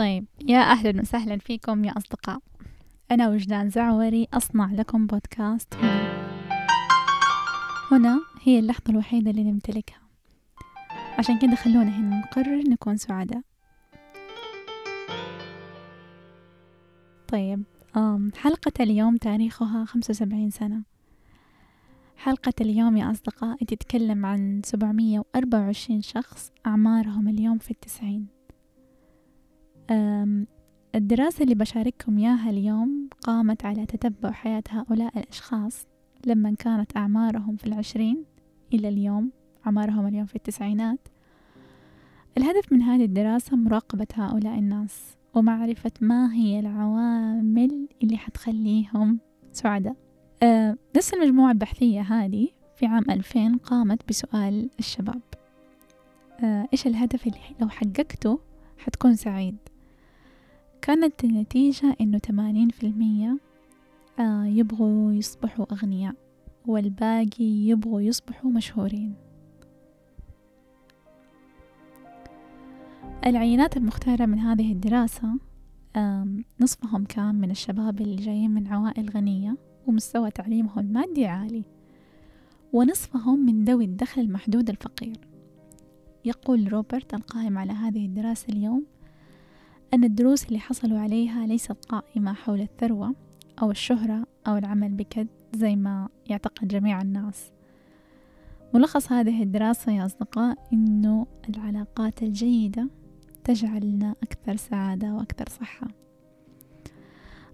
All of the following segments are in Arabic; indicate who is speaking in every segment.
Speaker 1: طيب يا أهلا وسهلا فيكم يا أصدقاء. أنا وجدان زعوري أصنع لكم بودكاست. هنا هنا هي اللحظة الوحيدة اللي نمتلكها. عشان كده خلونا هنا نقرر نكون سعداء. طيب حلقة اليوم تاريخها خمسة وسبعين سنة. حلقة اليوم يا أصدقاء تتكلم عن سبعمية وأربعة وعشرين شخص أعمارهم اليوم في التسعين. الدراسة اللي بشارككم إياها اليوم قامت على تتبع حياة هؤلاء الأشخاص لما كانت أعمارهم في العشرين إلى اليوم أعمارهم اليوم في التسعينات. الهدف من هذه الدراسة مراقبة هؤلاء الناس ومعرفة ما هي العوامل اللي حتخليهم سعداء. أه نفس المجموعة البحثية هذه في عام ألفين قامت بسؤال الشباب. أه إيش الهدف اللي لو حققته حتكون سعيد؟ كانت النتيجة إنه تمانين في المية آه، يبغوا يصبحوا أغنياء والباقي يبغوا يصبحوا مشهورين. العينات المختارة من هذه الدراسة نصفهم كان من الشباب اللي جايين من عوائل غنية ومستوى تعليمهم المادي عالي ونصفهم من ذوي الدخل المحدود الفقير. يقول روبرت القائم على هذه الدراسة اليوم أن الدروس اللي حصلوا عليها ليست قائمة حول الثروة أو الشهرة أو العمل بكد زي ما يعتقد جميع الناس. ملخص هذه الدراسة يا أصدقاء إنه العلاقات الجيدة تجعلنا أكثر سعادة وأكثر صحة.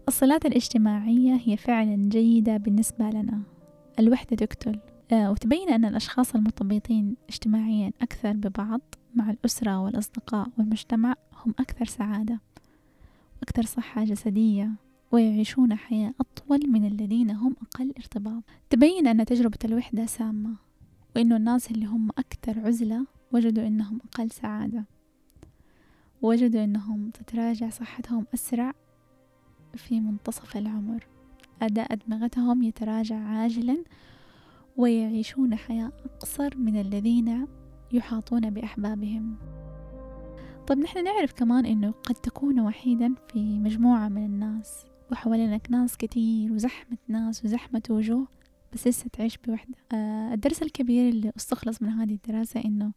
Speaker 1: الصلات الاجتماعية هي فعلا جيدة بالنسبة لنا. الوحدة تقتل آه، وتبين أن الأشخاص المرتبطين اجتماعيا أكثر ببعض مع الأسرة والأصدقاء والمجتمع هم أكثر سعادة وأكثر صحة جسدية ويعيشون حياة أطول من الذين هم أقل ارتباط. تبين أن تجربة الوحدة سامة وإنه الناس اللي هم أكثر عزلة وجدوا إنهم أقل سعادة وجدوا إنهم تتراجع صحتهم أسرع في منتصف العمر. أداء أدمغتهم يتراجع عاجلا ويعيشون حياة أقصر من الذين يحاطون بأحبابهم. طب نحن نعرف كمان إنه قد تكون وحيدا في مجموعة من الناس وحوالينك ناس كتير وزحمة ناس وزحمة وجوه بس لسه تعيش بوحدة. آه الدرس الكبير اللي استخلص من هذه الدراسة إنه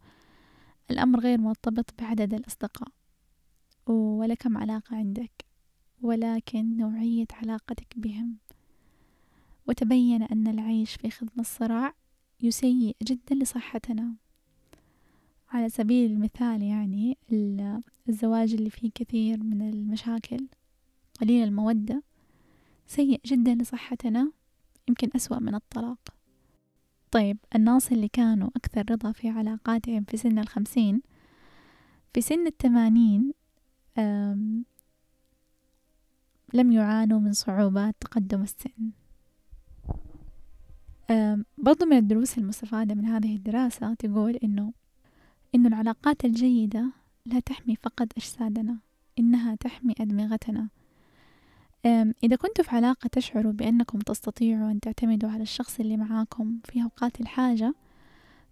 Speaker 1: الأمر غير مرتبط بعدد الأصدقاء ولا كم علاقة عندك ولكن نوعية علاقتك بهم. وتبين أن العيش في خضم الصراع يسيء جدا لصحتنا. على سبيل المثال يعني الزواج اللي فيه كثير من المشاكل قليل المودة سيء جدا لصحتنا يمكن أسوأ من الطلاق. طيب الناس اللي كانوا أكثر رضا في علاقاتهم في سن الخمسين في سن الثمانين لم يعانوا من صعوبات تقدم السن. برضو من الدروس المستفادة من هذه الدراسة تقول إنه إنه العلاقات الجيدة لا تحمي فقط أجسادنا إنها تحمي أدمغتنا. إذا كنتوا في علاقة تشعروا بأنكم تستطيعوا أن تعتمدوا على الشخص اللي معاكم في أوقات الحاجة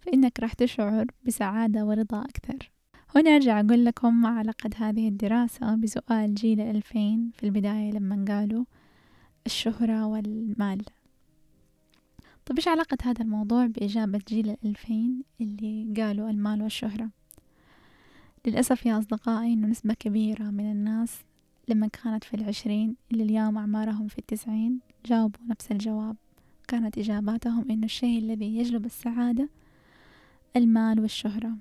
Speaker 1: فإنك راح تشعر بسعادة ورضا أكثر. هنا أرجع أقول لكم ما علاقة هذه الدراسة بسؤال جيل الألفين في البداية لما قالوا الشهرة والمال. طب إيش علاقة هذا الموضوع بإجابة جيل الألفين اللي قالوا المال والشهرة؟ للأسف يا أصدقائي إنه نسبة كبيرة من الناس لما كانت في العشرين اللي اليوم أعمارهم في التسعين جاوبوا نفس الجواب. كانت إجاباتهم إنه الشيء الذي يجلب السعادة المال والشهرة.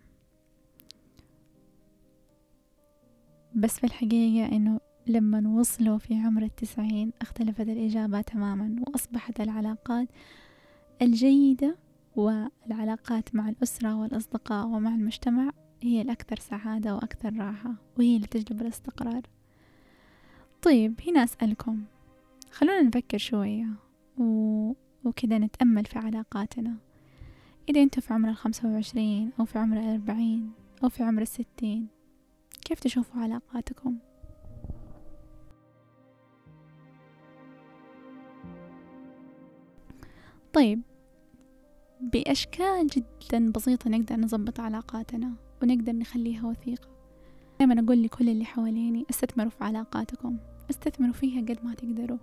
Speaker 1: بس في الحقيقة إنه لما وصلوا في عمر التسعين اختلفت الإجابة تماما وأصبحت العلاقات الجيدة والعلاقات مع الأسرة والأصدقاء ومع المجتمع هي الأكثر سعادة وأكثر راحة وهي اللي تجلب الاستقرار. طيب هنا أسألكم. خلونا نفكر شوية و... وكذا نتأمل في علاقاتنا. إذا أنتوا في عمر الخمسة وعشرين أو في عمر الأربعين أو في عمر الستين كيف تشوفوا علاقاتكم؟ طيب. بأشكال جدا بسيطة نقدر نظبط علاقاتنا ونقدر نخليها وثيقة. دائما أقول لكل اللي حواليني أستثمروا في علاقاتكم أستثمروا فيها قد ما تقدروا.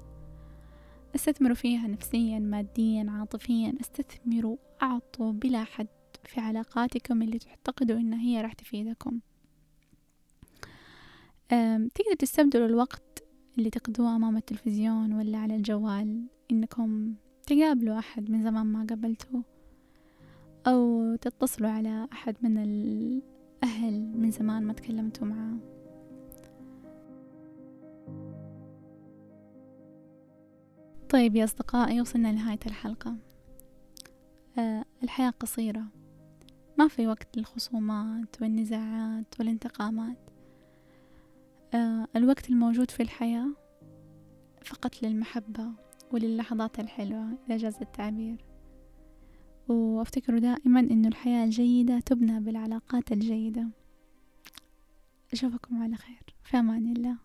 Speaker 1: أستثمروا فيها نفسيا ماديا عاطفيا. أستثمروا أعطوا بلا حد في علاقاتكم اللي تعتقدوا إن هي راح تفيدكم. تقدر تستبدلوا الوقت اللي تقضوه أمام التلفزيون ولا على الجوال إنكم تقابلوا أحد من زمان ما قابلتوه أو تتصلوا على أحد من الأهل من زمان ما تكلمتوا معاه. طيب يا أصدقائي وصلنا لنهاية الحلقة. أه الحياة قصيرة. ما في وقت للخصومات والنزاعات والانتقامات. أه الوقت الموجود في الحياة فقط للمحبة. وللحظات الحلوة إذا جاز التعبير. وأفتكر دائما أن الحياة الجيدة تبنى بالعلاقات الجيدة. أشوفكم على خير. في أمان الله.